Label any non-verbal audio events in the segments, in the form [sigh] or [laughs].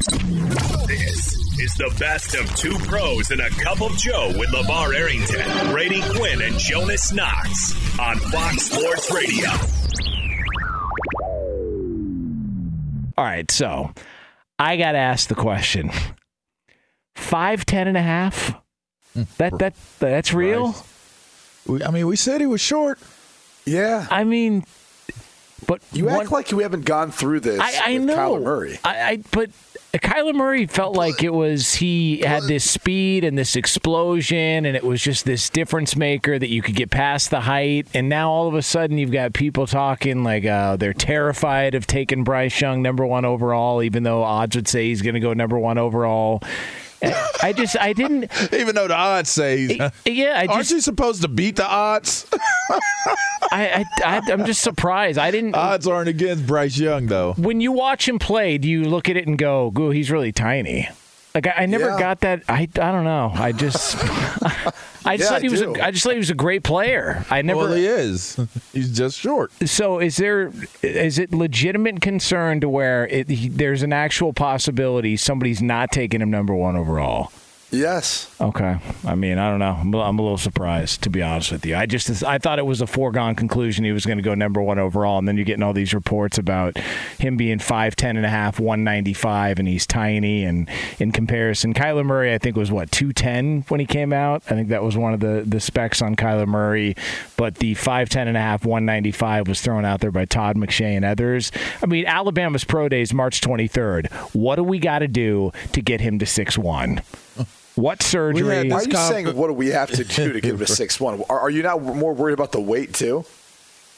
This is the best of two pros and a cup of Joe with LeVar Arrington, Brady Quinn, and Jonas Knox on Fox Sports Radio. All right, so I got asked the question. Five, ten and a half? Hmm. That that that's real? We, I mean, we said he was short. Yeah. I mean but you one, act like you haven't gone through this I, I with know. Kyler Murray. I, I but Kyler Murray felt like it was he had this speed and this explosion, and it was just this difference maker that you could get past the height. And now all of a sudden, you've got people talking like uh, they're terrified of taking Bryce Young number one overall, even though odds would say he's going to go number one overall. I just I didn't even though the odds say yeah I just, aren't you supposed to beat the odds? [laughs] I, I, I am just surprised I didn't odds aren't against Bryce Young though. When you watch him play, do you look at it and go, "Ooh, he's really tiny"? Like I, I never Yeah. got that. I I don't know. I just [laughs] I just Yeah, thought I he was. do. A, I just thought he was a great player. I never. Well, he is. [laughs] He's just short. So is there is it legitimate concern to where it, he, there's an actual possibility somebody's not taking him number one overall? Yes. Okay. I mean, I don't know. I'm, a- a little surprised, to be honest with you. I just I thought it was a foregone conclusion he was going to go number one overall, and then you're getting all these reports about him being 5'10 and a half, 195, and he's tiny. And in comparison, Kyler Murray, I think, was what 210 when he came out. I think that was one of the the specs on Kyler Murray. But the 5'10 and a half, 195 was thrown out there by Todd McShay and others. I mean, Alabama's pro day is March 23rd. What do we got to do to get him to six one? What surgery? We are you conf- saying what do we have to do to get him to [laughs] six one? Are, are you not more worried about the weight too?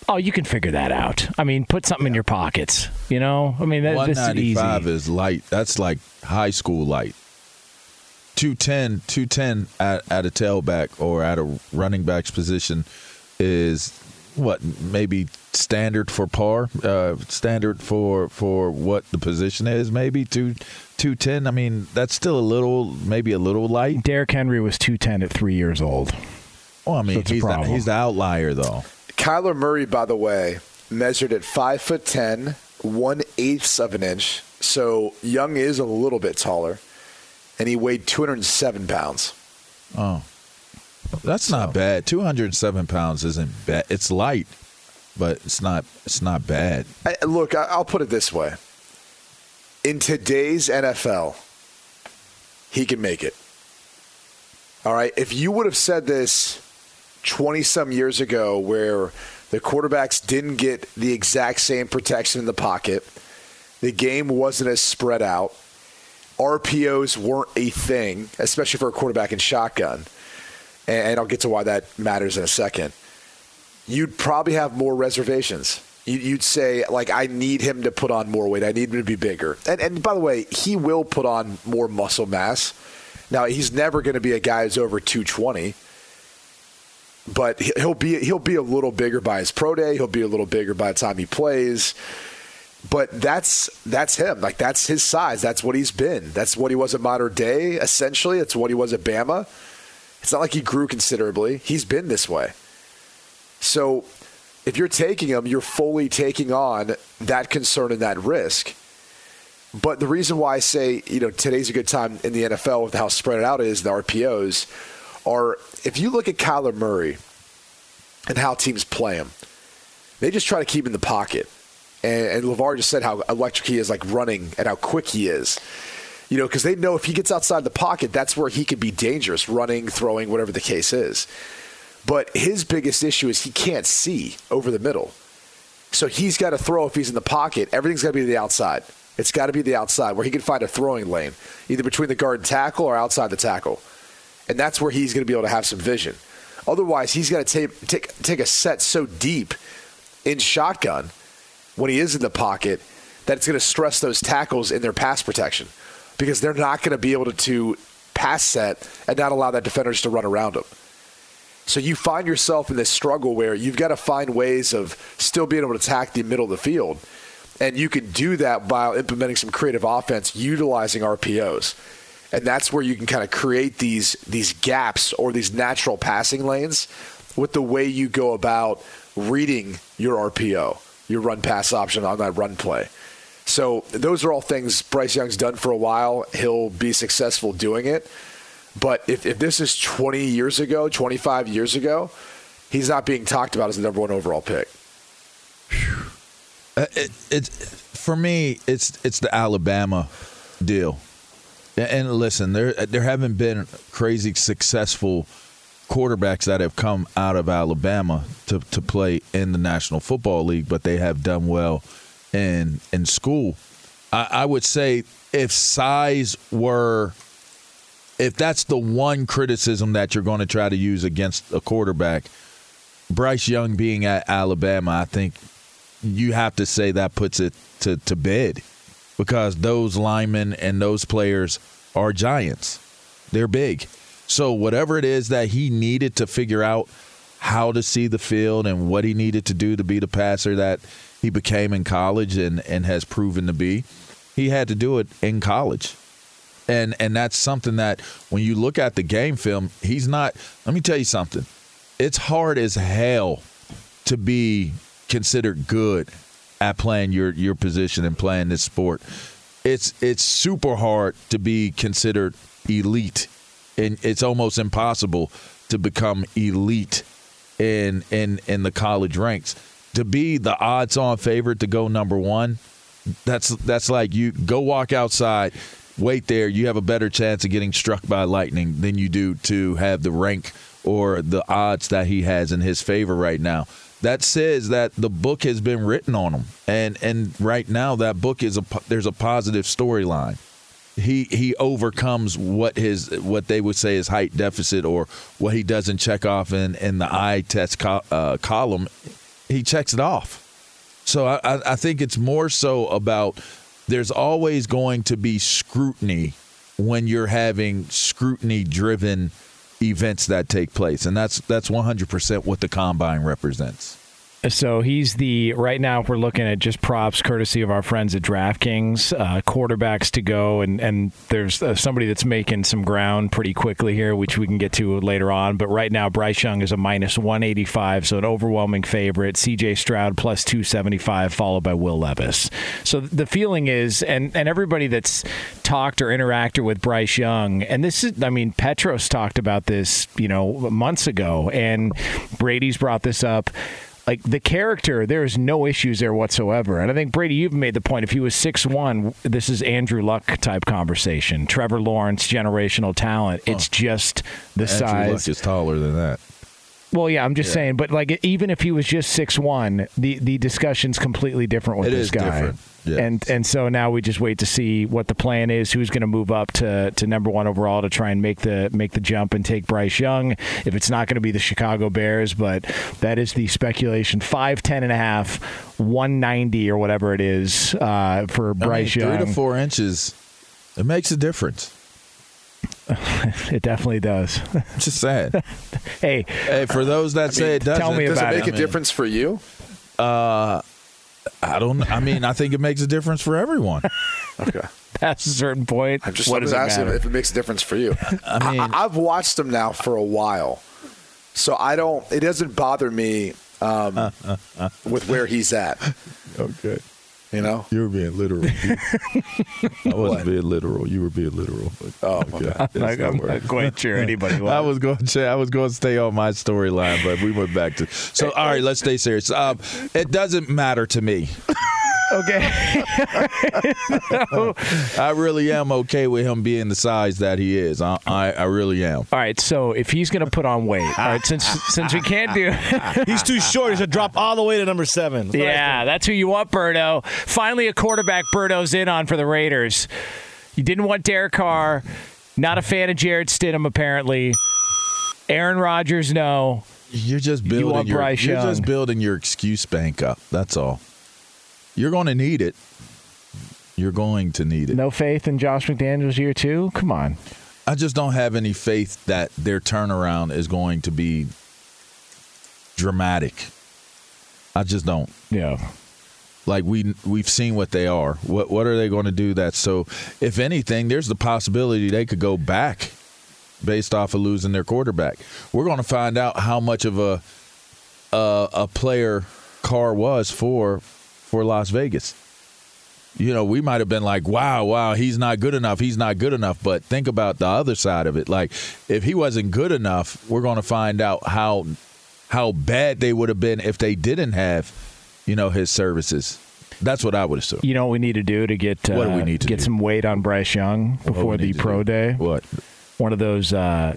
Oh, you can figure that out. I mean, put something in your pockets. You know, I mean, that, One this is easy. five is light. That's like high school light. 210, 210 at, at a tailback or at a running back's position is what maybe standard for par, uh, standard for for what the position is. Maybe two two ten. I mean, that's still a little, maybe a little light. Derrick Henry was two ten at three years old. Well, I mean, it's a he's the, he's the outlier though. Kyler Murray, by the way, measured at five foot ten, one eighths of an inch. So Young is a little bit taller, and he weighed two hundred and seven pounds. Oh, that's not bad. Two hundred seven pounds isn't bad. It's light, but it's not. It's not bad. I, look, I, I'll put it this way: in today's NFL, he can make it. All right. If you would have said this twenty some years ago, where the quarterbacks didn't get the exact same protection in the pocket, the game wasn't as spread out, RPOs weren't a thing, especially for a quarterback in shotgun. And, I'll get to why that matters in a second you'd probably have more reservations. You- You'd say, like, I need him to put on more weight. I need him to be bigger. And, and by the way, he will put on more muscle mass. Now, he's never going to be a guy who's over 220, but he- he'll be he'll be a little bigger by his pro day. He'll be a little bigger by the time he plays. But that's that's him. Like that's his size. That's what he's been. That's what he was at Mater Dei. Essentially, it's what he was at Bama. It's not like he grew considerably. He's been this way. So if you're taking him, you're fully taking on that concern and that risk. But the reason why I say, you know, today's a good time in the NFL with how spread it out is, the RPOs, are if you look at Kyler Murray and how teams play him, they just try to keep him in the pocket. And, and LeVar just said how electric he is, like running, and how quick he is. You know, because they know if he gets outside the pocket, that's where he can be dangerous, running, throwing, whatever the case is. But his biggest issue is he can't see over the middle. So he's got to throw if he's in the pocket. Everything's got to be the outside. It's got to be the outside where he can find a throwing lane, either between the guard and tackle or outside the tackle. And that's where he's going to be able to have some vision. Otherwise, he's got to take, take, take a set so deep in shotgun when he is in the pocket that it's going to stress those tackles in their pass protection because they're not going to be able to, to pass set and not allow that defenders to run around them. So you find yourself in this struggle where you've got to find ways of still being able to attack the middle of the field. And you can do that by implementing some creative offense, utilizing RPOs. And that's where you can kind of create these these gaps or these natural passing lanes with the way you go about reading your RPO, your run pass option on that run play. So those are all things Bryce Young's done for a while. He'll be successful doing it. But if, if this is 20 years ago, 25 years ago, he's not being talked about as the number one overall pick. Uh, it, it's for me, it's it's the Alabama deal. And listen, there there haven't been crazy successful quarterbacks that have come out of Alabama to, to play in the National Football League, but they have done well in in school. I, I would say if size were if that's the one criticism that you're going to try to use against a quarterback, Bryce Young being at Alabama, I think you have to say that puts it to, to bed because those linemen and those players are giants. They're big. So, whatever it is that he needed to figure out how to see the field and what he needed to do to be the passer that he became in college and, and has proven to be, he had to do it in college and and that's something that when you look at the game film, he's not. Let me tell you something. It's hard as hell to be considered good at playing your your position and playing this sport. It's it's super hard to be considered elite, and it's almost impossible to become elite in in in the college ranks. To be the odds-on favorite to go number one, that's that's like you go walk outside wait there, you have a better chance of getting struck by lightning than you do to have the rank or the odds that he has in his favor right now. That says that the book has been written on him, and and right now that book is a there's a positive storyline. He he overcomes what his what they would say is height deficit or what he doesn't check off in in the eye test co- uh, column. He checks it off. So I, I think it's more so about there's always going to be scrutiny when you're having scrutiny driven events that take place and that's that's 100% what the combine represents so he's the right now. We're looking at just props, courtesy of our friends at DraftKings, uh, quarterbacks to go, and and there's uh, somebody that's making some ground pretty quickly here, which we can get to later on. But right now, Bryce Young is a minus 185, so an overwhelming favorite. C.J. Stroud plus 275, followed by Will Levis. So the feeling is, and and everybody that's talked or interacted with Bryce Young, and this is, I mean, Petros talked about this, you know, months ago, and Brady's brought this up like the character, there's no issues there whatsoever. And I think Brady, you've made the point. If he was six one, this is Andrew Luck type conversation. Trevor Lawrence, generational talent. It's just the Andrew size. Luck is taller than that. Well, yeah, I'm just yeah. saying, but like even if he was just six one, the the discussion's completely different with it this guy. Different. Yeah. And and so now we just wait to see what the plan is, who's going to move up to, to number one overall to try and make the make the jump and take Bryce Young. If it's not going to be the Chicago Bears, but that is the speculation. Five ten and a half, one ninety or whatever it is uh, for Bryce I mean, Young. Three to four inches, it makes a difference. [laughs] it definitely does. [laughs] Just sad. hey, hey, for those that I say mean, it doesn't, tell me does about it make it. a difference for you? Uh, I don't. I mean, I think it makes a difference for everyone. [laughs] okay. Past a certain point, I'm just what does asking matter? if it makes a difference for you. I mean, I, have watched them now for a while, so I don't. It doesn't bother me um, uh, uh, uh. with where he's at. Okay. You know? You were being literal. I wasn't being literal. You were being literal. But, Oh, my bad. It's Like, I'm working. not quite sure anybody was. [laughs] I was going to I was going to stay on my storyline, but we went back to. So all right, let's stay serious. Um, it doesn't matter to me. Okay. [laughs] I really am okay with him being the size that he is. I I, I really am. All right, so if he's going to put on weight, all right, since since we can't do, [laughs] He's too short. He should drop all the way to number seven. That's yeah, that's who you want, Birdo. Finally, a quarterback Birdo's in on for the Raiders. You didn't want Derek Carr. Not a fan of Jarrett Stidham, apparently. Aaron Rodgers, no. You're just building want your Bryce you're Young. just building your excuse bank up. That's all. You're going to need it. You're going to need it. No faith in Josh McDaniels year two? Come on. I just don't have any faith that their turnaround is going to be dramatic. I just don't. Yeah. Like we we've seen what they are. What what are they going to do that so if anything there's the possibility they could go back based off of losing their quarterback. We're going to find out how much of a a, a player Carr was for for Las Vegas. You know, we might have been like, "Wow, wow, he's not good enough. He's not good enough." But think about the other side of it. Like if he wasn't good enough, we're going to find out how how bad they would have been if they didn't have, you know, his services. That's what I would assume. You know what we need to do to get uh, What do we need to get do? some weight on Bryce Young before the pro do? day? What? One of those uh,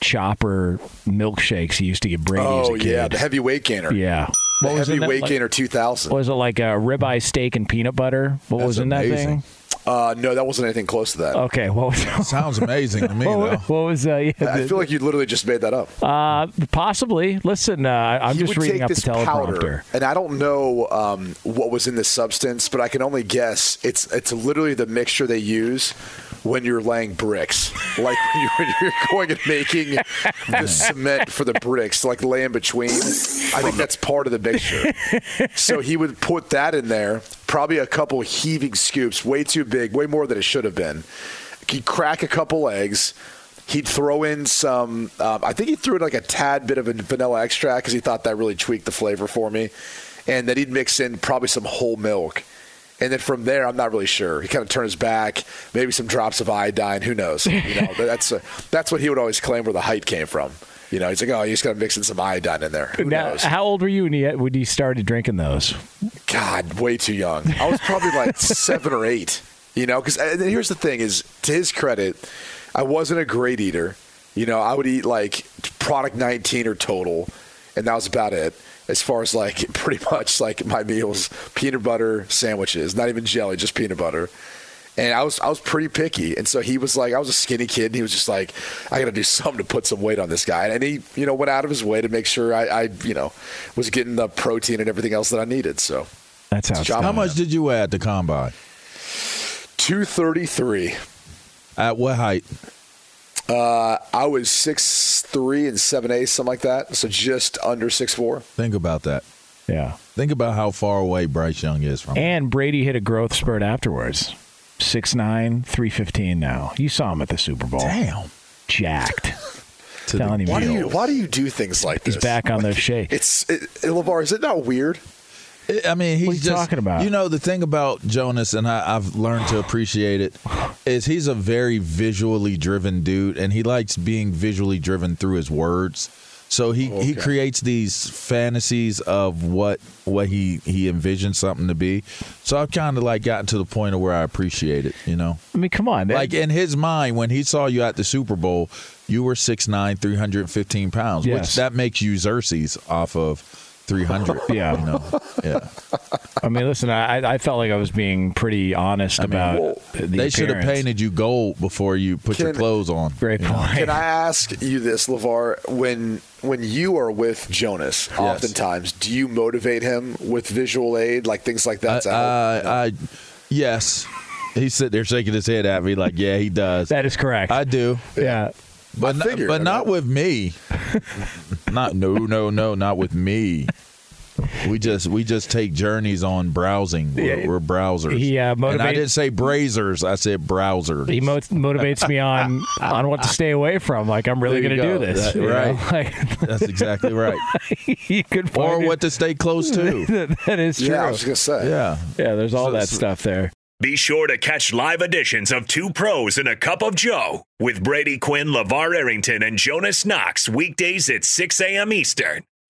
chopper milkshakes he used to give Brady as Oh a kid. yeah, the heavyweight gainer. Yeah. The What was in that, heavyweight like- gainer 2000. Was it like a ribeye steak and peanut butter? What That's was in that thing? Uh, no, that wasn't anything close to that. Okay, what was [laughs] Sounds amazing to me, [laughs] what, though. was- what was uh, yeah, I the- feel like you literally just made that up. uh, possibly? Listen, uh, I'm He just would reading take up the this teleprompter. powder, and I don't know um, what was in the substance, but I can only guess it's it's literally the mixture they use when you're laying bricks, like when you're, you're going and making the [laughs] cement for the bricks, like lay in between. I think that's part of the mixture. So he would put that in there, probably a couple heaving scoops, way too big, way more than it should have been. He'd crack a couple eggs. He'd throw in some. Um, I think he threw in like a tad bit of a vanilla extract because he thought that really tweaked the flavor for me. And then he'd mix in probably some whole milk. And then from there, I'm not really sure. He kind of turned his back, maybe some drops of iodine. Who knows? You know, that's a, that's what he would always claim where the height came from. You know, he's like, oh, you just got to mix in some iodine in there. Who Now, knows? how old were you when you when you started drinking those? God, way too young. I was probably like [laughs] seven or eight. You know, because here's the thing: is to his credit, I wasn't a great eater. You know, I would eat like product 19 or total, and that was about it. As far as like [laughs] pretty much like my meals, peanut butter sandwiches, not even jelly, just peanut butter. And I was I was pretty picky, and so he was like, I was a skinny kid, and he was just like, I got to do [laughs] something to put some weight on this guy, and he, you know, went out of his way to make sure I, I, you know, was getting the protein and everything else that I needed. So That's how. Job- How much did you weigh at the combine? 233. At what height? Uh, I was six three and seven eight, something like that. So just under six four. Think about that. Yeah. Think about how far away Bryce Young is from. And Brady hit a growth spurt afterwards. 6'9", 315 now. You saw him at the Super Bowl. Damn. Jacked. [laughs] To Telling the you, Why do you Why do you do things like this? He's back on those shakes. It's it, Levar. Is it not weird? I mean, he's What are you just, talking about? You know, the thing about Jonas, and I, I've learned to appreciate it, is he's a very visually driven dude, and he likes being visually driven through his words. So he, he creates these fantasies of what what he he envisions something to be. So I've kind of like gotten to the point of where I appreciate it. You know, I mean, come on. that- like in his mind, when he saw you at the Super Bowl, you were 6'9", 315 pounds, which Yes. that makes you Xerxes off of 300. [laughs] Yeah. You know? Yeah. I mean, listen, I, I felt like I was being pretty honest I mean, about well, the they should have painted you gold before you put your clothes on. Great you know? point. Can I ask you this, Levar? When when you are with Jonas, oftentimes do you motivate him with visual aid, like things like that? to help? I, I, I, yes. He's sitting there shaking his head at me like, yeah, he does. That is correct. I do, yeah. but I not, but not with me. [laughs] not no no no not with me. We just we just take journeys on browsing. We're, Yeah. we're browsers. He, uh, and I didn't say brazers. I said browsers. He mo- motivates me on [laughs] on what to stay away from. Like I'm really going to do this, That- right. [laughs] Like, [laughs] That's exactly right. you could or find what to stay close to. it- that is true. Yeah, I was gonna say. Yeah. Yeah, there's all So- that so- stuff there. Be sure to catch live editions of Two Pros and a Cup of Joe with Brady Quinn, LeVar Arrington, and Jonas Knox weekdays at 6 a.m. Eastern,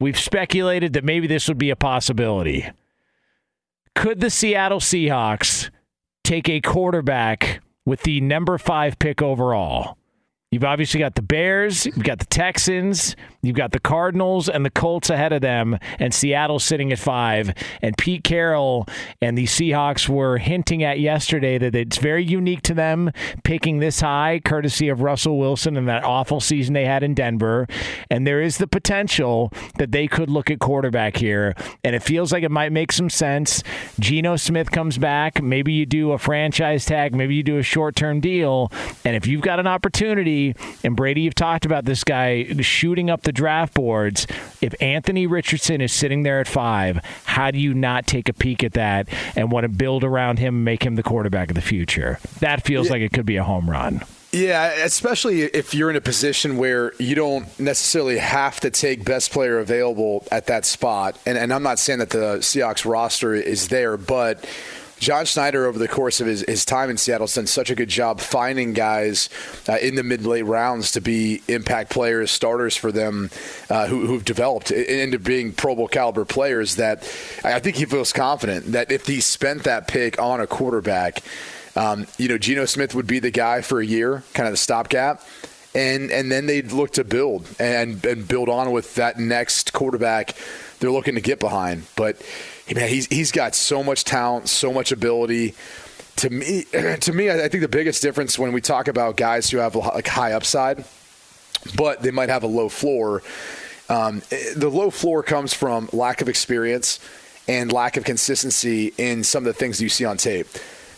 We've speculated that maybe this would be a possibility. Could the Seattle Seahawks take a quarterback with the number five pick overall? You've obviously got the Bears, you've got the Texans, you've got the Cardinals and the Colts ahead of them, and Seattle sitting at five. And Pete Carroll and the Seahawks were hinting at yesterday that it's very unique to them picking this high, courtesy of Russell Wilson and that awful season they had in Denver. And there is the potential that they could look at quarterback here. And it feels like it might make some sense. Geno Smith comes back. Maybe you do a franchise tag, maybe you do a short term deal. And if you've got an opportunity, and Brady, you've talked about this guy shooting up the draft boards. If Anthony Richardson is sitting there at five, how do you not take a peek at that and want to build around him and make him the quarterback of the future? That feels Yeah. like it could be a home run. Yeah, especially if you're in a position where you don't necessarily have to take best player available at that spot. And, and I'm not saying that the Seahawks roster is there, but John Schneider, over the course of his, his time in Seattle, has done such a good job finding guys uh, in the mid late rounds to be impact players, starters for them, uh, who, who've developed into being Pro Bowl caliber players. That I think he feels confident that if he spent that pick on a quarterback, um, you know, Geno Smith would be the guy for a year, kind of the stopgap and and then they'd look to build and and build on with that next quarterback they're looking to get behind. But man, he's he's got so much talent, so much ability. To me, [clears throat] to me, I think the biggest difference when we talk about guys who have like high upside, but they might have a low floor. Um, the low floor comes from lack of experience and lack of consistency in some of the things you see on tape.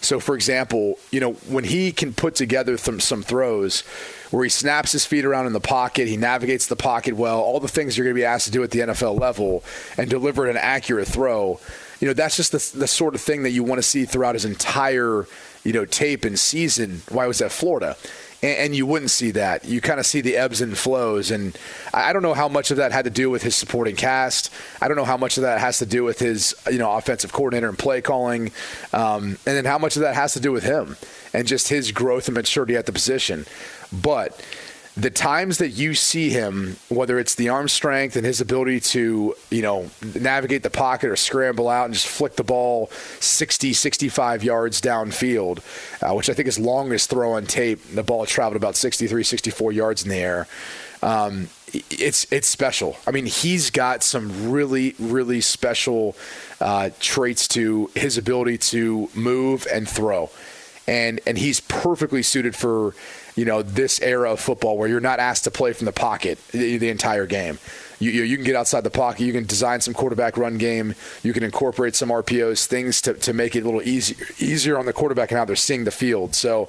So, for example, you know when he can put together some, some throws where he snaps his feet around in the pocket, he navigates the pocket well, all the things you're going to be asked to do at the NFL level, and deliver an accurate throw. You know, that's just the, the sort of thing that you want to see throughout his entire, you know, tape and season. Why was that Florida? and, and you wouldn't see that. You kind of see the ebbs and flows, and I don't know how much of that had to do with his supporting cast. I don't know how much of that has to do with his you know offensive coordinator and play calling, um, and then how much of that has to do with him and just his growth and maturity at the position. But the times that you see him, whether it's the arm strength and his ability to, you know, navigate the pocket or scramble out and just flick the ball 60, 65 yards downfield, uh, which I think is longest throw on tape. The ball traveled about 63, 64 yards in the air. Um, it's it's special. I mean, he's got some really really special uh, traits to his ability to move and throw, and and he's perfectly suited for you know this era of football where you're not asked to play from the pocket the, the entire game. You, you, you, can get outside the pocket. You can design some quarterback run game. You can incorporate some RPOs, things to, to make it a little easier easier on the quarterback and how they're seeing the field. So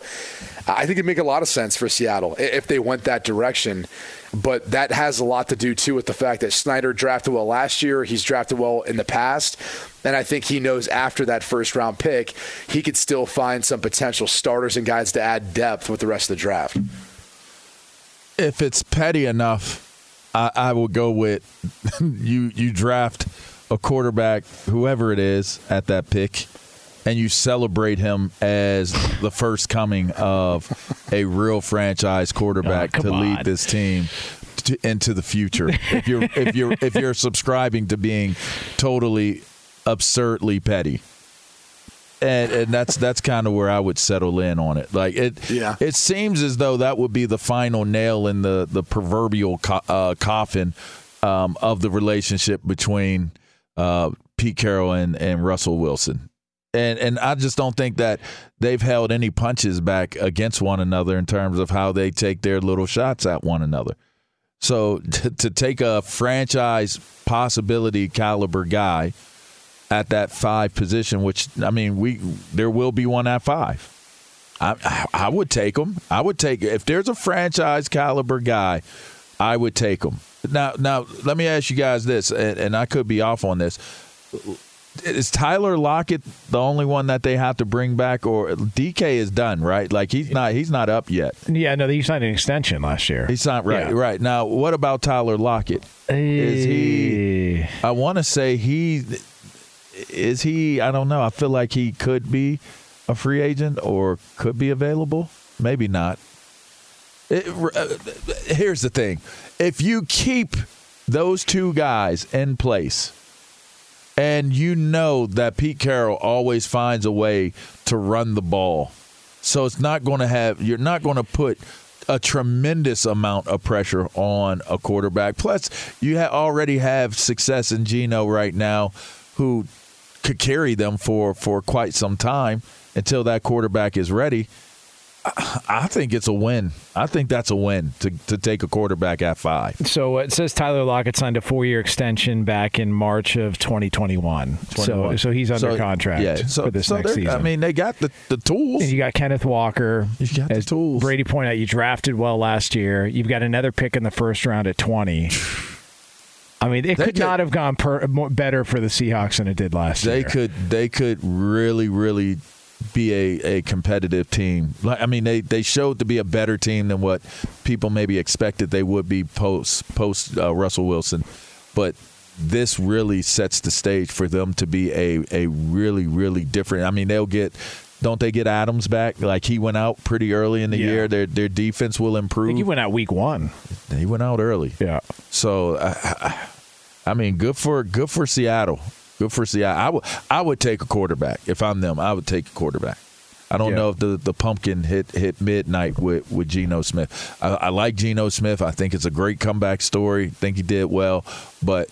I think it'd make a lot of sense for Seattle if they went that direction. But that has a lot to do too with the fact that Schneider drafted well last year. He's drafted well in the past. And I think he knows after that first round pick, he could still find some potential starters and guys to add depth with the rest of the draft. If it's petty enough, I, I will go with [laughs] you. You draft a quarterback, whoever it is, at that pick, and you celebrate him as the first coming of a real franchise quarterback oh, to on. lead this team to, into the future. If you're if you're if you're subscribing to being totally absurdly petty and, and that's that's kind of where I would settle in on it. Like it, yeah. It seems as though that would be the final nail in the the proverbial co- uh, coffin um, of the relationship between uh, Pete Carroll and, and Russell Wilson. And and I just don't think that they've held any punches back against one another in terms of how they take their little shots at one another. So [laughs] to, to take a franchise possibility caliber guy at that five position, which I mean, we there will be one at five. I I would take him. I would take if there's a franchise caliber guy, I would take him. Now now let me ask you guys this, and, and I could be off on this. Is Tyler Lockett the only one that they have to bring back, or DK is done, right? Like he's not he's not up yet. Yeah, no, he signed an extension last year. He's not right, yeah. right. Now, what about Tyler Lockett? Is he? I want to say he is he? I don't know. I feel like he could be a free agent or could be available. Maybe not. It, uh, here's the thing: if you keep those two guys in place, and you know that Pete Carroll always finds a way to run the ball, so it's not going to have. You're not going to put a tremendous amount of pressure on a quarterback. Plus, you ha- already have success in Geno right now, who could carry them for for quite some time until that quarterback is ready. I think it's a win. I think that's a win to, to take a quarterback at five. So uh, it says Tyler Lockett signed a four year extension back in March of 2021. 21. So so he's under so, contract yeah, so, for this so next season. I mean, they got the, the tools. And you got Kenneth Walker. You got the tools. Brady pointed out, you drafted well last year. You've got another pick in the first round at 20. I mean, it could, could, not have gone per, better for the Seahawks than it did last they year. They could, they could really, really be a, a competitive team. Like I mean, they, they showed to be a better team than what people maybe expected they would be post post uh, Russell Wilson, but this really sets the stage for them to be a a really really different. I mean, they'll get. Don't they get Adams back? Like he went out pretty early in the Yeah. year. Their their defense will I improve. think he went out week one. he went out early. Yeah. So, I, I, I mean, good for good for Seattle. Good for Seattle. I would I would take a quarterback if I'm them. I would take a quarterback. I don't Yeah. know if the, the pumpkin hit hit midnight with with Geno Smith. I, I like Geno Smith. I think it's a great comeback story. think he did well, but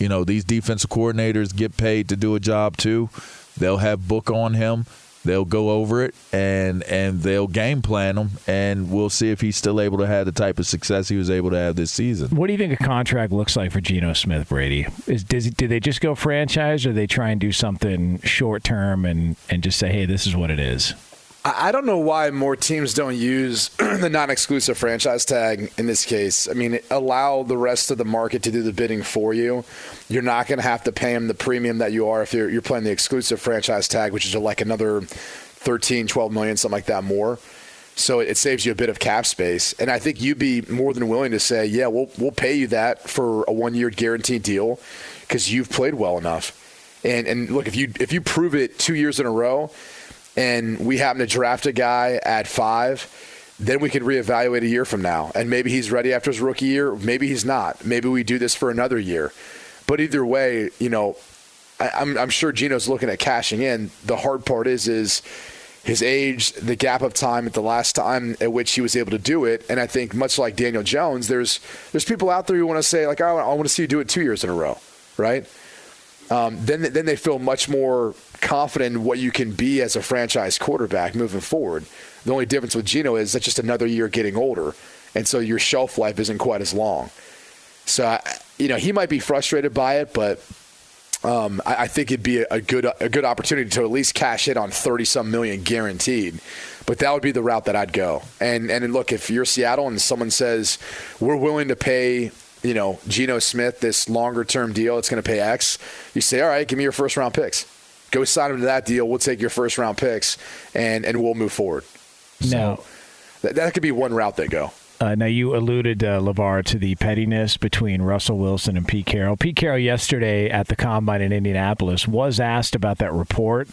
you know these defensive coordinators get paid to do a job too. They'll have book on him. They'll go over it and and they'll game plan him, and we'll see if he's still able to have the type of success he was able to have this season. What do you think a contract looks like for Geno Smith, Brady? Is does do they just go franchise, or they try and do something short term and and just say, hey, this is what it is? I don't know why more teams don't use [clears throat] the non-exclusive franchise tag in this case. I mean, allow the rest of the market to do the bidding for you. You're not going to have to pay them the premium that you are if you're, you're playing the exclusive franchise tag, which is like another 13, 12 million, something like that more. So it saves you a bit of cap space, and I think you'd be more than willing to say, "Yeah, we'll we'll pay you that for a one-year guaranteed deal because you've played well enough." And and look, if you if you prove it two years in a row, and we happen to draft a guy at five, then we can reevaluate a year from now. And maybe he's ready after his rookie year. Maybe he's not. Maybe we do this for another year. But either way, you know, I, I'm, I'm sure Geno's looking at cashing in. The hard part is is his age, the gap of time at the last time at which he was able to do it. And I think much like Daniel Jones, there's there's people out there who want to say like, I want to see you do it two years in a row, right? Um, then then they feel much more confident in what you can be as a franchise quarterback moving forward. The only difference with Geno is that's just another year getting older, and so your shelf life isn't quite as long. So I- you know he might be frustrated by it, but um, I, I think it'd be a, a good a good opportunity to at least cash in on thirty some million guaranteed. But that would be the route that I'd go. And and look, if you're Seattle and someone says we're willing to pay, you know, Geno Smith this longer term deal, it's going to pay X. You say, all right, give me your first round picks. Go sign him to that deal. We'll take your first round picks, and and we'll move forward. Now, That, that could be one route they go. Uh, now you alluded, uh, Levar, to the pettiness between Russell Wilson and Pete Carroll. Pete Carroll yesterday at the combine in Indianapolis was asked about that report,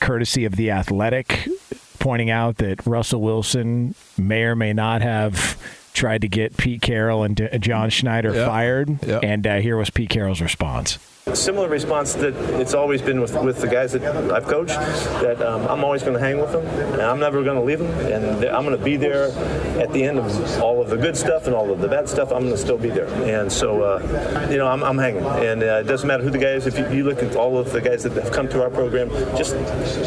courtesy of the Athletic, pointing out that Russell Wilson may or may not have tried to get Pete Carroll and D- John Schneider Yeah. fired. Yeah. And uh, here was Pete Carroll's response. Similar response that it's always been with, with the guys that I've coached, that um, I'm always going to hang with them, and I'm never going to leave them, and I'm going to be there at the end of all of the good stuff and all of the bad stuff. I'm going to still be there, and so uh, you know I'm, I'm hanging, and uh, it doesn't matter who the guy is. If you, you look at all of the guys that have come through our program, just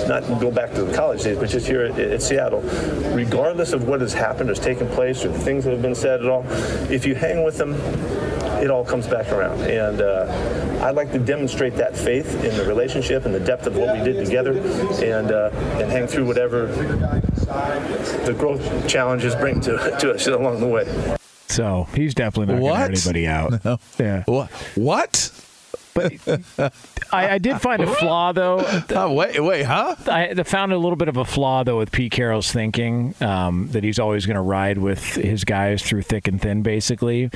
not go back to the college days, but just here at, at Seattle, regardless of what has happened or has taken place or the things that have been said at all, if you hang with them, it all comes back around. And uh, I'd like to demonstrate that faith in the relationship and the depth of what we did together, and uh, and hang through whatever the growth challenges bring to, to us along the way. So he's definitely not going to What? anybody out. [laughs] No. Yeah. What? What? But I, I did find a flaw, though. [laughs] Oh, wait, wait, huh? I found a little bit of a flaw though with Pete Carroll's thinking um, that he's always going to ride with his guys through thick and thin. Basically,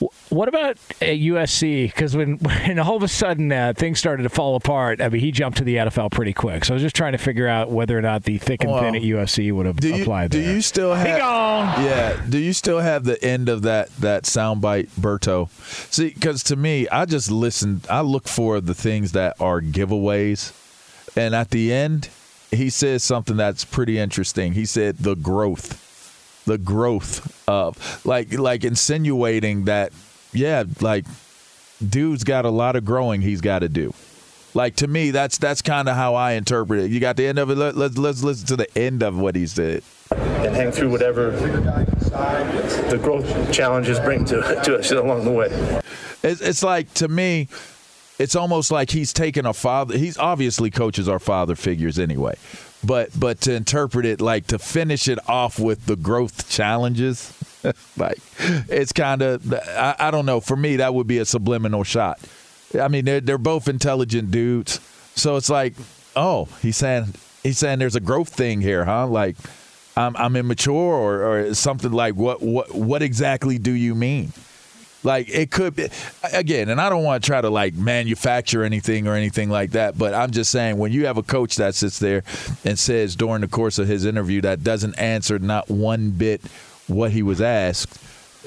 W- what about at USC? Because when when all of a sudden uh, things started to fall apart, I mean, he jumped to the NFL pretty quick. So I was just trying to figure out whether or not the thick and Well, thin at USC would have applied do there. you still He have? gone. Yeah. Do you still have the end of that that soundbite, Berto? See, because to me, I just listened. I look for the things that are giveaways, and at the end, he says something that's pretty interesting. He said the growth, the growth of like like insinuating that yeah, like dude's got a lot of growing he's got to do. Like to me, that's that's kind of how I interpret it. You got the end of it. Let, let's let's listen to the end of what he said. And hang through whatever the growth challenges bring to, to us along the way. It's, it's like to me, it's almost like he's taking a father. He's obviously coaches are father figures anyway, but but to interpret it like to finish it off with the growth challenges, [laughs] like it's kind of I, I don't know. For me, that would be a subliminal shot. I mean, they're they're both intelligent dudes, so it's like, oh, he's saying he's saying there's a growth thing here, huh? Like I'm, I'm immature or, or something like what what what exactly do you mean? Like it could be again, and I don't want to try to like manufacture anything or anything like that, but I'm just saying when you have a coach that sits there and says during the course of his interview that doesn't answer not one bit what he was asked,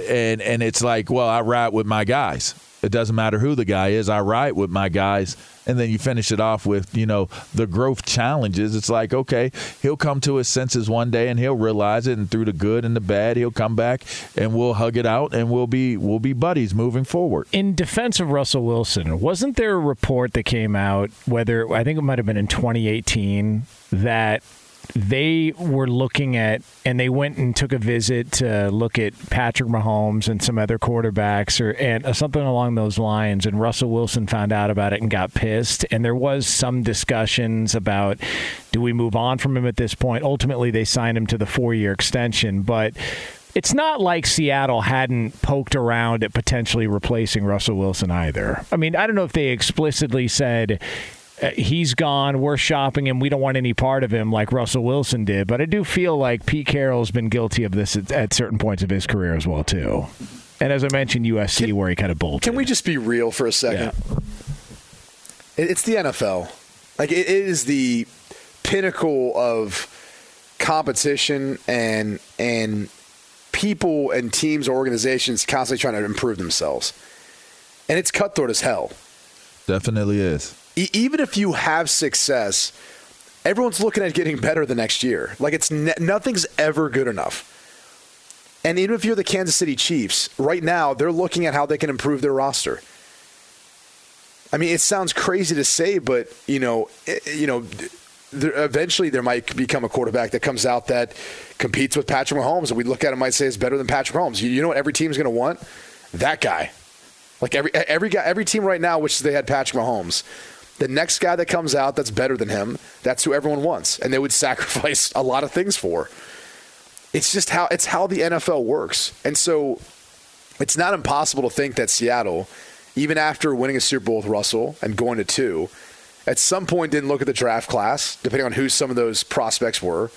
and and it's like, well, I ride with my guys. It doesn't matter who the guy is. I ride with my guys. And then you finish it off with, you know, the growth challenges. It's like, okay, he'll come to his senses one day and he'll realize it and through the good and the bad, he'll come back and we'll hug it out and we'll be we'll be buddies moving forward. In defense of Russell Wilson, wasn't there a report that came out whether I think it might have been in 2018 that they were looking at, and they went and took a visit to look at Patrick Mahomes and some other quarterbacks, or and uh, something along those lines. And Russell Wilson found out about it and got pissed. And there was some discussions about, do we move on from him at this point? Ultimately, they signed him to the four-year extension, but it's not like Seattle hadn't poked around at potentially replacing Russell Wilson either. I mean, I don't know if they explicitly said Uh, he's gone, we're shopping him, we don't want any part of him like Russell Wilson did, but I do feel like Pete Carroll's been guilty of this at, at certain points of his career as well too. And as I mentioned, USC Can- where he kind of bolted. Can we just be real for a second? It- It's the NFL. Like it is the pinnacle of competition and and people and teams, organizations constantly trying to improve themselves. And it's cutthroat as hell. Definitely is. E- even if you have success, everyone's looking at getting better the next year. Like it's ne- nothing's ever good enough. And even if you're the Kansas City Chiefs, right now they're looking at how they can improve their roster. I mean, it sounds crazy to say, but you know, it, you know, there, eventually there might become a quarterback that comes out that competes with Patrick Mahomes, and we look at him might say is better than Patrick Mahomes. You, you know what every team's going to want? That guy. Like every eh, every guy, every team right now, which they had Patrick Mahomes. The next guy that comes out that's better than him, that's who everyone wants, and they would [laughs] sacrifice a lot of things for. It's just how it's how the NFL works, and so it's not impossible to think that Seattle, even after winning a Super Bowl with Russell and going to two, at some point didn't look at the draft class, depending on who some of those prospects were,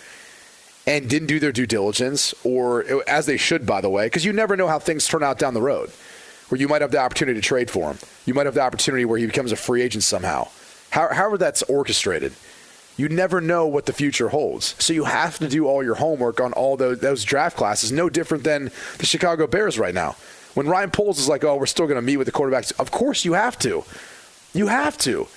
and didn't do their due diligence, or as they should, by the way, because you never know how things turn out down the road, where you might have the opportunity to trade for him. You might have the opportunity where he becomes a free agent somehow. How, however, that's orchestrated. You never know what the future holds. So you have to do all your homework on all those, those draft classes, no different than the Chicago Bears right now. When Ryan Poles is like, oh, we're still going to meet with the quarterbacks, of course you have to. You have to.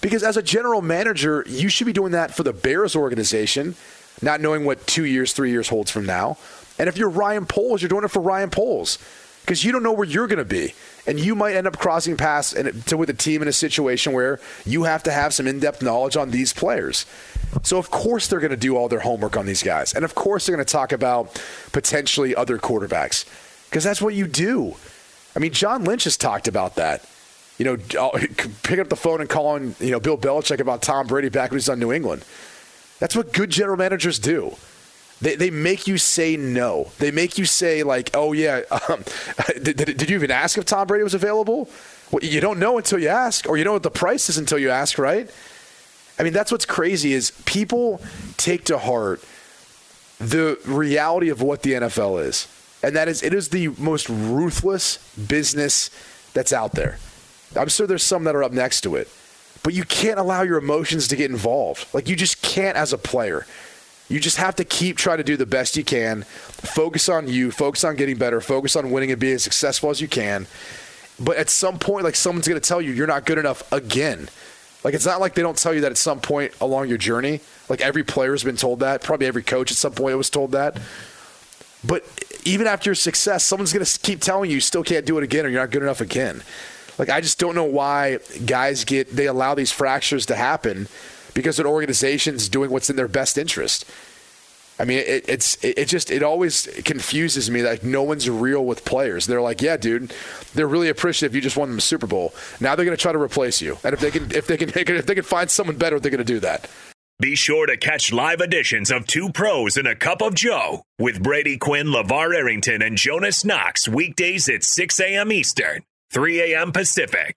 Because as a general manager, you should be doing that for the Bears organization, not knowing what two years, three years holds from now. And if you're Ryan Poles, you're doing it for Ryan Poles because you don't know where you're going to be. And you might end up crossing paths to, with a team in a situation where you have to have some in depth knowledge on these players. So, of course, they're going to do all their homework on these guys. And of course, they're going to talk about potentially other quarterbacks because that's what you do. I mean, John Lynch has talked about that. You know, uh, [laughs] picking up the phone and calling, you know, Bill Belichick about Tom Brady back when he's on New England. That's what good general managers do. They, they make you say no. They make you say like, oh yeah, [laughs] um, did, did, you even ask if Tom Brady was available? Well, you don't know until you ask, or you know what the price is until you ask, right? I mean, that's what's crazy is people take to heart the reality of what the NFL is, and that is it is the most ruthless business that's out there. I'm sure there's some that are up next to it, but you can't allow your emotions to get involved. Like you just can't as a player. You just have to keep trying to do the best you can. Focus on you, focus on getting better, focus on winning and being as successful as you can. But at some point, like someone's going to tell you you're not good enough again. Like it's not like they don't tell you that at some point along your journey. Like every player's been told that. Probably every coach at some point was told that. But even after your success, someone's going to keep telling you you still can't do it again or you're not good enough again. Like I just don't know why guys get they allow these fractures to happen because an organization's doing what's in their best interest. I mean, it, it's it, just it always confuses me that no one's real with players. They're like, yeah, dude, they're really appreciative you just won them a Super Bowl. Now they're going to try to replace you, and if they can if they can [laughs] if they can find someone better, they're going to do that. Be sure to catch live editions of Two Pros and a Cup of Joe with Brady Quinn, LaVar Arrington, and Jonas Knox weekdays at 6 a.m. Eastern, 3 a.m. Pacific.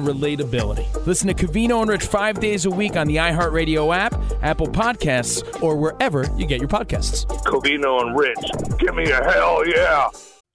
relatability. Listen to Covino and Rich five days a week on the iHeartRadio app, Apple Podcasts, or wherever you get your podcasts. Covino and Rich. Give me a hell yeah.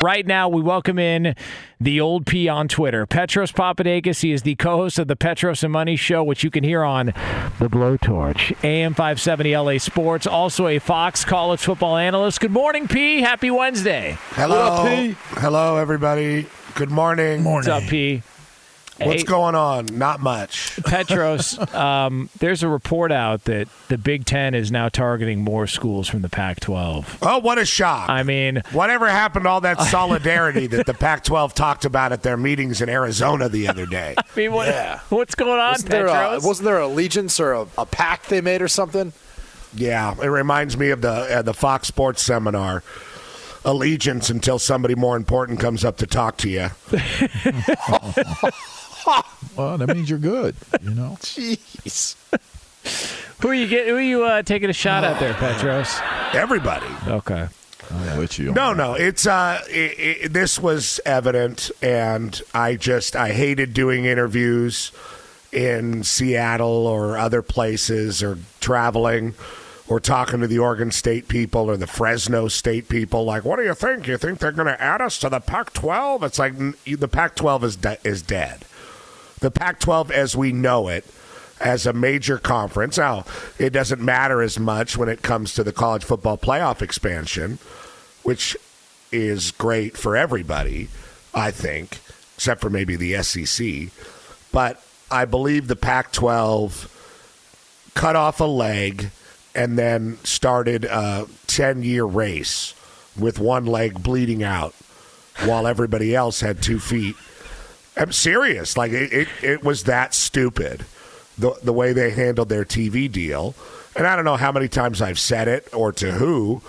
Right now, we welcome in the old P on Twitter, Petros Papadakis. He is the co-host of the Petros and Money Show, which you can hear on the Blowtorch, AM 570 LA Sports. Also a Fox college football analyst. Good morning, P. Happy Wednesday. Hello, up, P? Hello, everybody. Good morning. Morning. What's up, P? What's Hey- going on? Not much. [laughs] Petros, um, there's a report out that the Big Ten is now targeting more schools from the Pac-12. Oh, what a shock. I mean, Whatever happened to all that solidarity that the Pac 12 talked about at their meetings in Arizona the other day? [laughs] I mean, what, Yeah. what's going on, Wasn't there, a, wasn't there allegiance or a, a pact they made or something? Yeah, it reminds me of the uh, the Fox Sports seminar. Allegiance until somebody more important comes up to talk to you. [laughs] [laughs] Well, that means you're good. You know. [laughs] Jeez. who are you get? Who are you uh, taking a shot at there, Petros? Everybody. Okay. I'm with you. No, no, it's uh, i i this was evident, and I just I hated doing interviews in Seattle or other places, or traveling, or talking to the Oregon State people or the Fresno State people. Like, what do you think? You think they're going to add us to the Pac-12? It's like the Pac-12 is de- is dead. The Pac-12, as we know it, as a major conference. Now, it doesn't matter as much when it comes to the college football playoff expansion which is great for everybody, I think, except for maybe the SEC. But I believe the Pac 12 cut off a leg and then started a 10 year race with one leg bleeding out while everybody else had two feet. I'm serious. Like, it, it, it was that stupid, the, the way they handled their TV deal. And I don't know how many times I've said it or to who,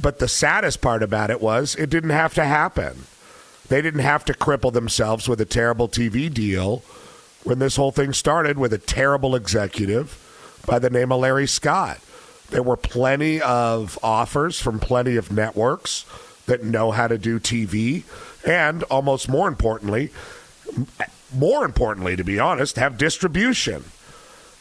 but the saddest part about it was it didn't have to happen. They didn't have to cripple themselves with a terrible TV deal when this whole thing started with a terrible executive by the name of Larry Scott. There were plenty of offers from plenty of networks that know how to do TV, and almost more importantly, more importantly, to be honest, have distribution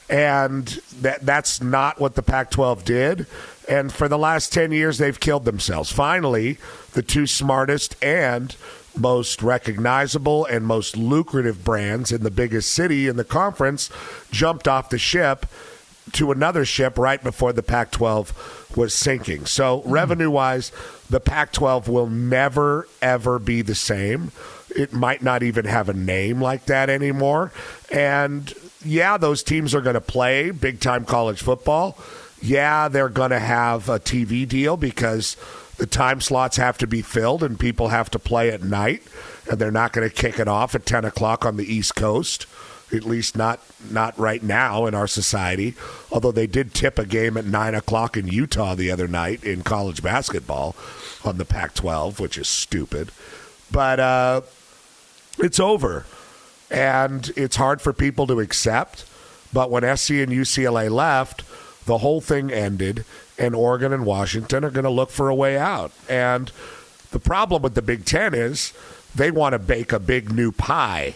and that that's not what the Pac-12 did. And for the last ten years, they've killed themselves. Finally, the two smartest and most recognizable and most lucrative brands in the biggest city in the conference jumped off the ship to another ship right before the Pac 12 was sinking. So, hmm. revenue wise, the Pac 12 will never, ever be the same. It might not even have a name like that anymore. And yeah, those teams are going to play big time college football. Yeah, they're going to have a TV deal because the time slots have to be filled and people have to play at night, and they're not going to kick it off at 10 o'clock on the East Coast at least not not right now in our society. Although they did tip a game at nine o'clock in Utah the other night in college basketball on the Pac-12, which is stupid. But uh, it's over, and it's hard for people to accept. But when SC and UCLA left, the whole thing ended, and Oregon and Washington are going to look for a way out. And the problem with the Big Ten is they want to bake a big new pie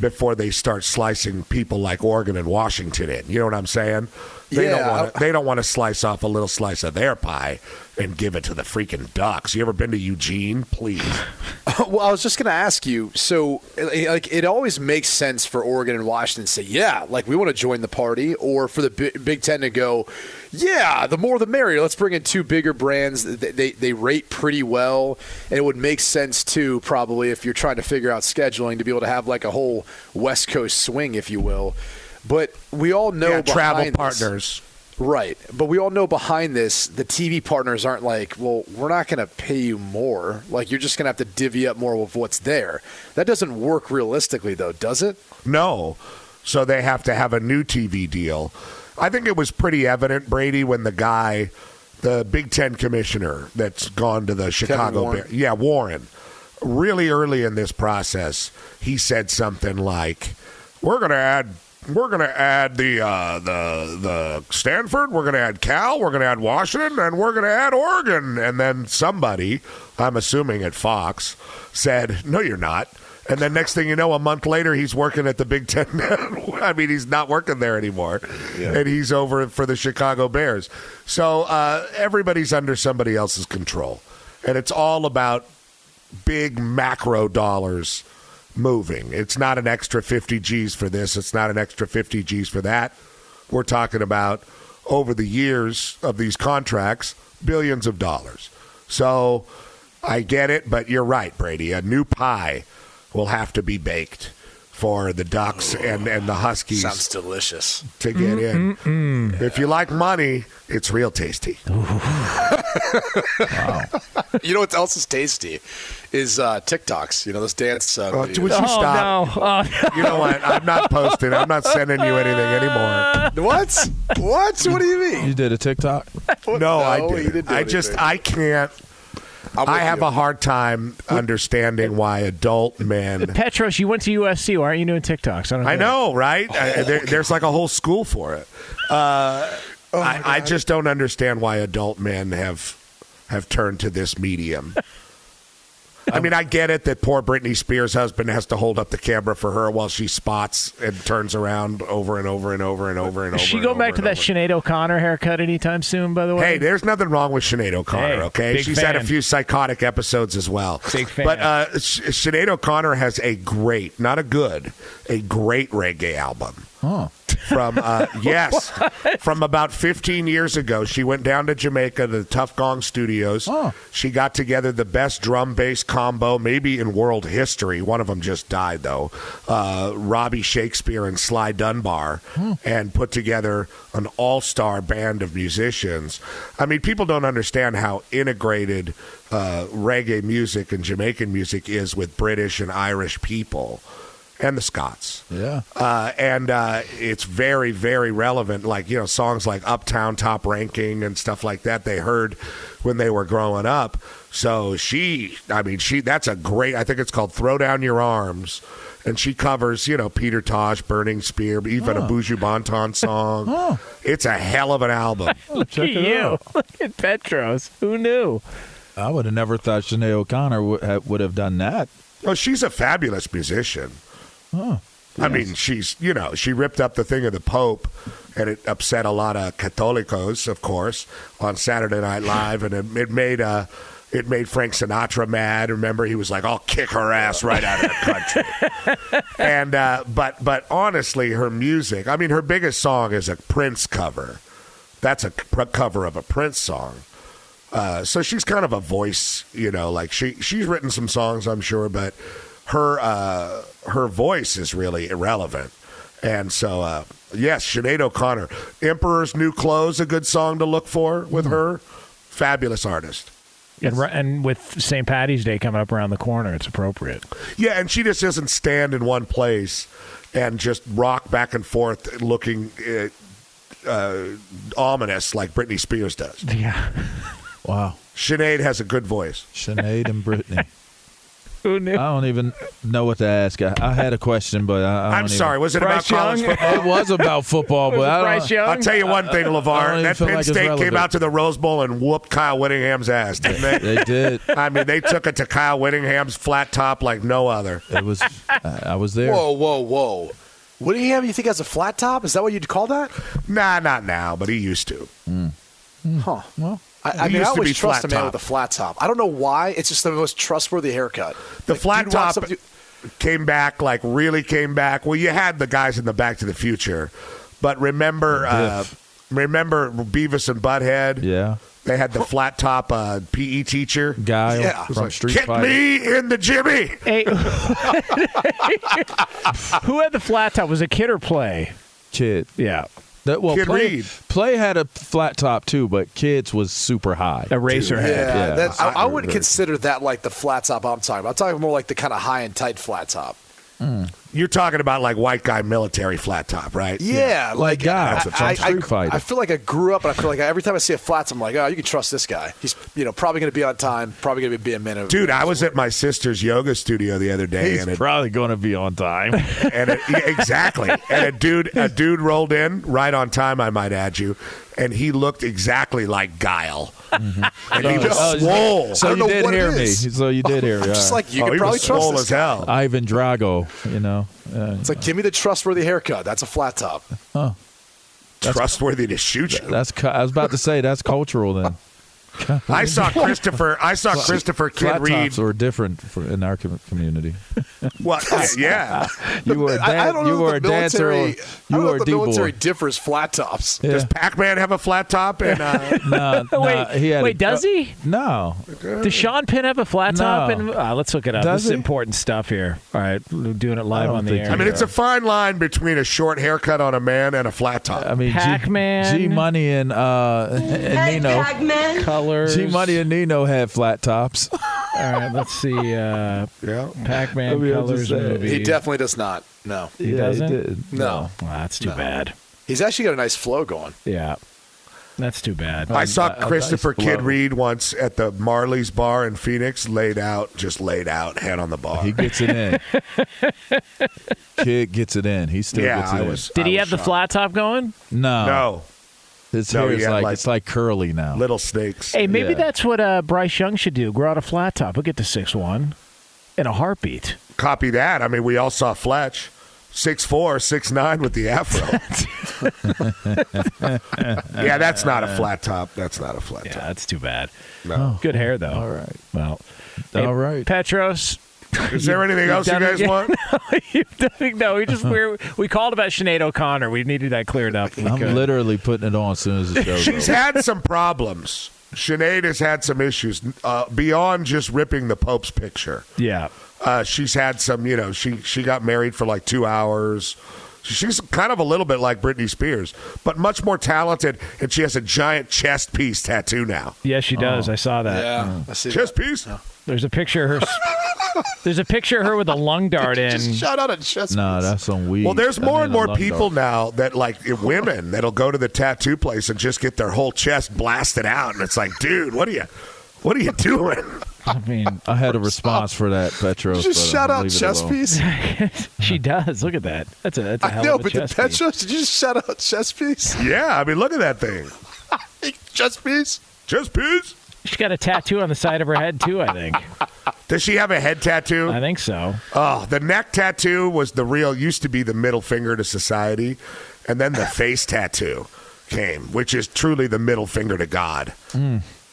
before they start slicing people like Oregon and Washington in. You know what I'm saying? They don't Yeah, want to. They don't want to slice off a little slice of their pie and give it to the freaking Ducks. You ever been to Eugene? Please. [laughs] well, I was just going to ask you. So, like, it always makes sense for Oregon and Washington to say, "Yeah, like we want to join the party," or for the Bi- Big Ten to go, "Yeah, the more the merrier. Let's bring in two bigger brands. They, they they rate pretty well, and it would make sense too, probably if you're trying to figure out scheduling to be able to have like a whole West Coast swing, if you will." But we all know Yeah, travel this- partners. Right. But we all know behind this, the TV partners aren't like, well, we're not going to pay you more. Like, you're just going to have to divvy up more of what's there. That doesn't work realistically, though, does it? No. So they have to have a new TV deal. I think it was pretty evident, Brady, when the guy, the Big Ten commissioner that's gone to the Chicago Warren. Bears, yeah, Warren, really early in this process, he said something like, "We're going to add." We're going to add the uh, the the Stanford. We're going to add Cal. We're going to add Washington, and we're going to add Oregon. And then somebody, I'm assuming at Fox, said, "No, you're not." And then next thing you know, a month later, he's working at the Big Ten. [laughs] I mean, he's not working there anymore, and he's over for the Chicago Bears. So uh, everybody's under somebody else's control, and it's all about big macro dollars moving. It's not an extra 50 G's for this. It's not an extra 50 G's for that. We're talking about over the years of these contracts, billions of dollars. So I get it, but you're right, Brady. A new pie will have to be baked for the Ducks and, and the Huskies Sounds delicious. to get in. If you like money, it's real tasty. [laughs] You know what else is tasty? Is uh, TikToks. You know, those dance. Uh, Oh, videos. would you stop? no. Oh, [laughs] You know what? I'm not posting. I'm not sending you anything anymore. [laughs] What? What? What do you mean? You did a TikTok? No, I No, he didn't. didn't do I just anything. I can't. I'm I with have you. a hard time understanding why adult men. Petros, you went to USC. Why aren't you doing TikToks? I don't. I get it. know, right? I, there, there's like a whole school for it. Uh, I, I just don't understand why adult men have have turned to this medium. [laughs] I mean, I get it that poor Britney Spears' husband has to hold up the camera for her while she spots and turns around over and over and over and over and over. Is she and go over back to that. Sinead O'Connor haircut anytime soon? By the way, Hey, there's nothing wrong with Sinead O'Connor. Hey, okay, she's had a few psychotic episodes as well. Big fan. But uh, Sh- Sinead O'Connor has a great, not a good, a great reggae album. Oh. From uh, [laughs] yes, from about 15 years ago, she went down to Jamaica to the Tuff Gong Studios. She got together the best drum bass combo, maybe in world history. One of them just died though. Uh, Robbie Shakespeare and Sly Dunbar, and put together an all-star band of musicians. I mean, people don't understand how integrated uh, reggae music and Jamaican music is with British and Irish people. And the Scots. Yeah. Uh, and uh, it's very, very relevant. Like, you know, songs like Uptown Top Ranking and stuff like that, they heard when they were growing up. So she, I mean, she, that's a great, I think it's called Throw Down Your Arms. And she covers, you know, Peter Tosh, Burning Spear, even a Oh. Buju Banton song. It's a hell of an album. [laughs] Look Check at it you. out. Look at Petros. Who knew? I would have never thought Sinead O'Connor would have, would have done that. Oh, she's a fabulous musician. Oh. I mean, she's you know she ripped up the thing of the Pope, and it upset a lot of Catholicos, of course, on Saturday Night Live, and it, it made uh, it made Frank Sinatra mad. Remember, he was like, "I'll kick her ass right out of the country." [laughs] and uh, but but honestly, her music. I mean, her biggest song is a Prince cover. That's a c- cover of a Prince song. Uh, so she's kind of a voice, you know, like she she's written some songs, I'm sure, but her uh, her voice is really irrelevant. And so, uh, yes, Sinead O'Connor, "Emperor's New Clothes," a good song to look for with her. Fabulous artist. And, ri- and with St. Patty's Day coming up around the corner, it's appropriate. Yeah, and she just doesn't stand in one place and just rock back and forth, looking uh, uh, ominous like Britney Spears does. [laughs] Yeah. [laughs] Wow. Sinead has a good voice. Sinead and Brittany. [laughs] Who knew? I don't even know what to ask. I, I had a question, but I, I don't I'm even- sorry. Was it Bryce about college Young? football? It was about football, but I don't. Bryce Young? I'll tell you one thing, LaVar. That Penn like State came out to the Rose Bowl and whooped Kyle Whittingham's ass, didn't they? They did. I mean, they took it to Kyle Whittingham's flat top like no other. It was. I, I was there. Whoa, whoa, whoa. Whittingham, you think has a flat top? Is that what you'd call that? Nah, not now, but he used to. Hmm. Hmm. Huh. Well, I, I He mean, I used to always be trust a man top. with a flat top. I don't know why. It's just the most trustworthy haircut. The Like, flat top somebody- came back, like really came back. Well, you had the guys in the Back to the Future, but remember, uh, remember Beavis and Butthead? Yeah. They had the flat top uh, PE teacher. Guy Yeah. from Like, Street Kick Fighter. me in the Jimmy. Hey, [laughs] who had the flat top? Was it kid or play? Kid. Yeah. That, well, Kid play, Reed. play had a flat top too, but kids was super high. A racer head. Yeah, Yeah. that's, I, I I- wouldn't consider that like the flat top I'm talking about. I'm talking more like the kind of high and tight flat top. Hmm. You're talking about like white guy military flat top, right? Yeah, Like guy I, from I- I- Fighter. I feel like I grew up, and I feel like every time I see a flats, I'm like, oh, you can trust this guy. He's you know probably going to be on time, probably going to be a minute. Dude, I was at my sister's yoga studio the other day, He's and it, probably going to be on time. [laughs] and it, yeah, exactly, and a dude, a dude rolled in right on time. I might add you, and he looked exactly like Guile, mm-hmm. and he was Oh, swole. so you did what hear me. So you did hear [laughs] me. I'm just like you oh, can he probably was trust swole this as guy. hell. Ivan Drago. You know. Uh, It's like give me the trustworthy haircut. That's a flat top. Trustworthy to shoot you. that's. I was about to say that's cultural. Then [laughs] I saw [laughs] Christopher. I saw Christopher Kid flat Reid. tops are different for, in our com- community. [laughs] Well, yeah. You were a, I, I dan- don't know you were if a the dancer. Or, military. I you don't know were if a the D military boy. differs flat tops. Does Pac-Man have a flat top? And uh, No, [laughs] no, wait, he had wait, a, does he? No, Does Sean Penn have a flat top? No. And uh, let's look it up. Does this is he? important stuff here. All right, we're doing it live don't on the think air. I mean, it's a fine line between a short haircut on a man and a flat top. I mean Pac-Man. G, G Money and uh and Nino. Colors. G Money and Nino had flat tops. [laughs] All right, let's see. Uh, yeah. Pac-Man colors just say it. movie. He definitely does not. No, He yeah, doesn't? did. no. Well, that's too No. bad. He's actually got a nice flow going. Yeah, that's too bad. I saw a Christopher nice Kid blow. Reid once at the Marley's Bar in Phoenix, laid out, just laid out, head on the bar. He gets it in. [laughs] Kid gets it in. He still yeah, gets it I in. was. Did I he was have the flat top going? No, No. His No, hair is like, like, it's like curly now. Little snakes. Hey, maybe Yeah. that's what uh, Bryce Young should do. Grow out a flat top. He'll get to six one in a heartbeat. Copy that. I mean, we all saw Fletch. Six four, six nine with the afro. [laughs] yeah, that's not a flat top. That's not a flat Yeah, top. that's too bad. No. Good hair though. All right. Well, All right. Petros. Is there anything You've else you done it guys want? [laughs] You've done no, we just we we called about Sinead O'Connor. We needed that cleared up. I'm could. literally putting it on as soon as the show's [laughs] She's over. had some problems. Sinead has had some issues uh, beyond just ripping the Pope's picture. yeah. Uh, she's had some, you know, she she got married for like two hours. She's kind of a little bit like Britney Spears, but much more talented, and she has a giant chest piece tattoo now. Yes, she does. I saw that. Yeah, I see. Chest piece? There's a picture of her. [laughs] there's a picture of her with a lung dart in. Just shout out a chest. Nah, piece. that's on weed. Well, there's I more mean, and more people dart. now that like women that'll go to the tattoo place and just get their whole chest blasted out, and it's like, dude, what are you, what are you doing? I mean, I had a response for that, Petros. Did you just uh, shout out leave it chest piece? [laughs] she does. Look at that. That's a that's a I hell know, of a but the chest piece. Petros, did you just shout out chest piece? [laughs] Yeah, I mean, look at that thing, chest piece? chest piece. She's got a tattoo on the side of her head too. I think. Does she have a head tattoo? I think so. Oh, the neck tattoo was the real, used to be the middle finger to society. And then the [laughs] face tattoo came, which is truly the middle finger to God.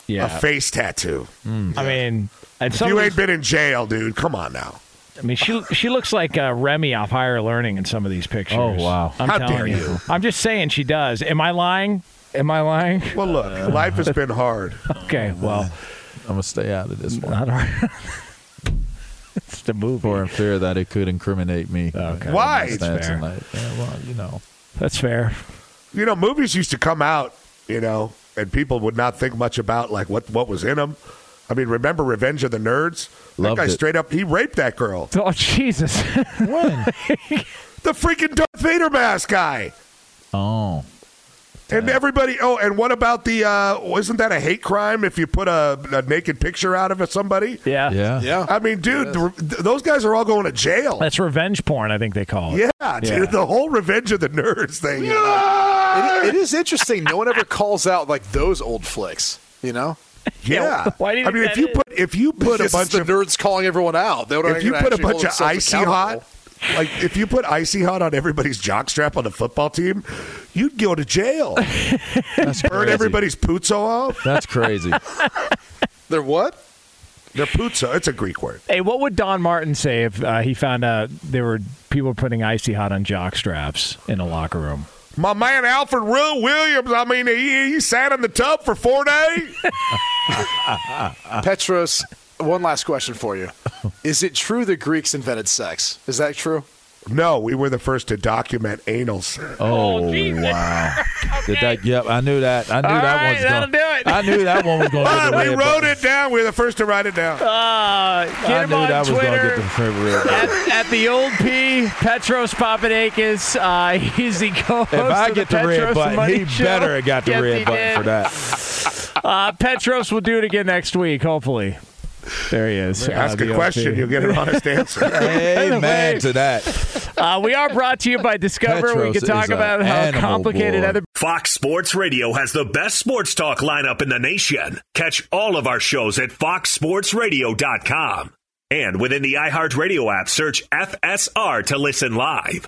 Yeah. A face tattoo. I mean, and If some you ain't been in jail, dude, come on now. I mean, she she looks like uh, Remy off Higher Learning in some of these pictures. Oh, wow. I'm How telling dare you. you. I'm just saying she does. Am I lying? Am I lying? Well, look, life has been hard. Okay. Well, I'm gonna stay out of this one not our. [laughs] it's the movie. for in fear that it could incriminate me. Okay. Why? Stance That's fair. tonight. Yeah, well, you know. That's fair. You know, movies used to come out, you know, and people would not think much about like what what was in them. I mean, remember Revenge of the Nerds? Loved that guy it. straight up he raped that girl. [laughs] Oh Jesus! When? [laughs] The freaking Darth Vader mask guy. oh, And everybody, oh, and what about the? uh Wasn't that a hate crime if you put a, a naked picture out of somebody? yeah. yeah. Yeah. I mean, dude, the, th- those guys are all going to jail. That's revenge porn. I think they call it. yeah, dude, Yeah. the whole Revenge of the Nerds thing. is like- It, it is interesting. No one ever calls out like those old flicks. You know, yeah. [laughs] why do you I mean, if you is? put if you put a bunch of nerds calling everyone out. They don't if you put a bunch of themselves icy hot. Like if you put icy hot on everybody's jockstrap on the football team, you'd go to jail. [laughs] That's Burn crazy. everybody's puzzo off. That's crazy. [laughs] They're what? They're puzzo. It's a Greek word. Hey, what would Don Martin say if uh, he found out there were people putting icy hot on jock straps in a locker room? My man Alfred Will Williams. I mean, he, he sat in the tub for four days. [laughs] Petros. One last question for you: [laughs] Is it true the Greeks invented sex? Is that true? No, we were the first to document anal sex. Oh wow! Did that? Yep, I knew that. I knew All that right, one's that'll going. do it. I knew that one was going [laughs] to get the we wrote button. it down. We were the first to write it down. Uh, get I him knew on that was going to Twitter. get the red at, at the old P, Petros Papadakis. Uh, [laughs] he's the co-host If I of get the the red button, Money he Show. better have got the Yes, red button did. for that. Uh, Petros will do it again next week, hopefully. There he is. Ask uh, a question, OP. you'll get an honest answer. [laughs] Amen to that. Uh, we are brought to you by Discover. we can talk about how complicated boy. other Fox Sports Radio has the best sports talk lineup in the nation. Catch all of our shows at foxsportsradio.com. And within the iHeartRadio app, search FSR to listen live.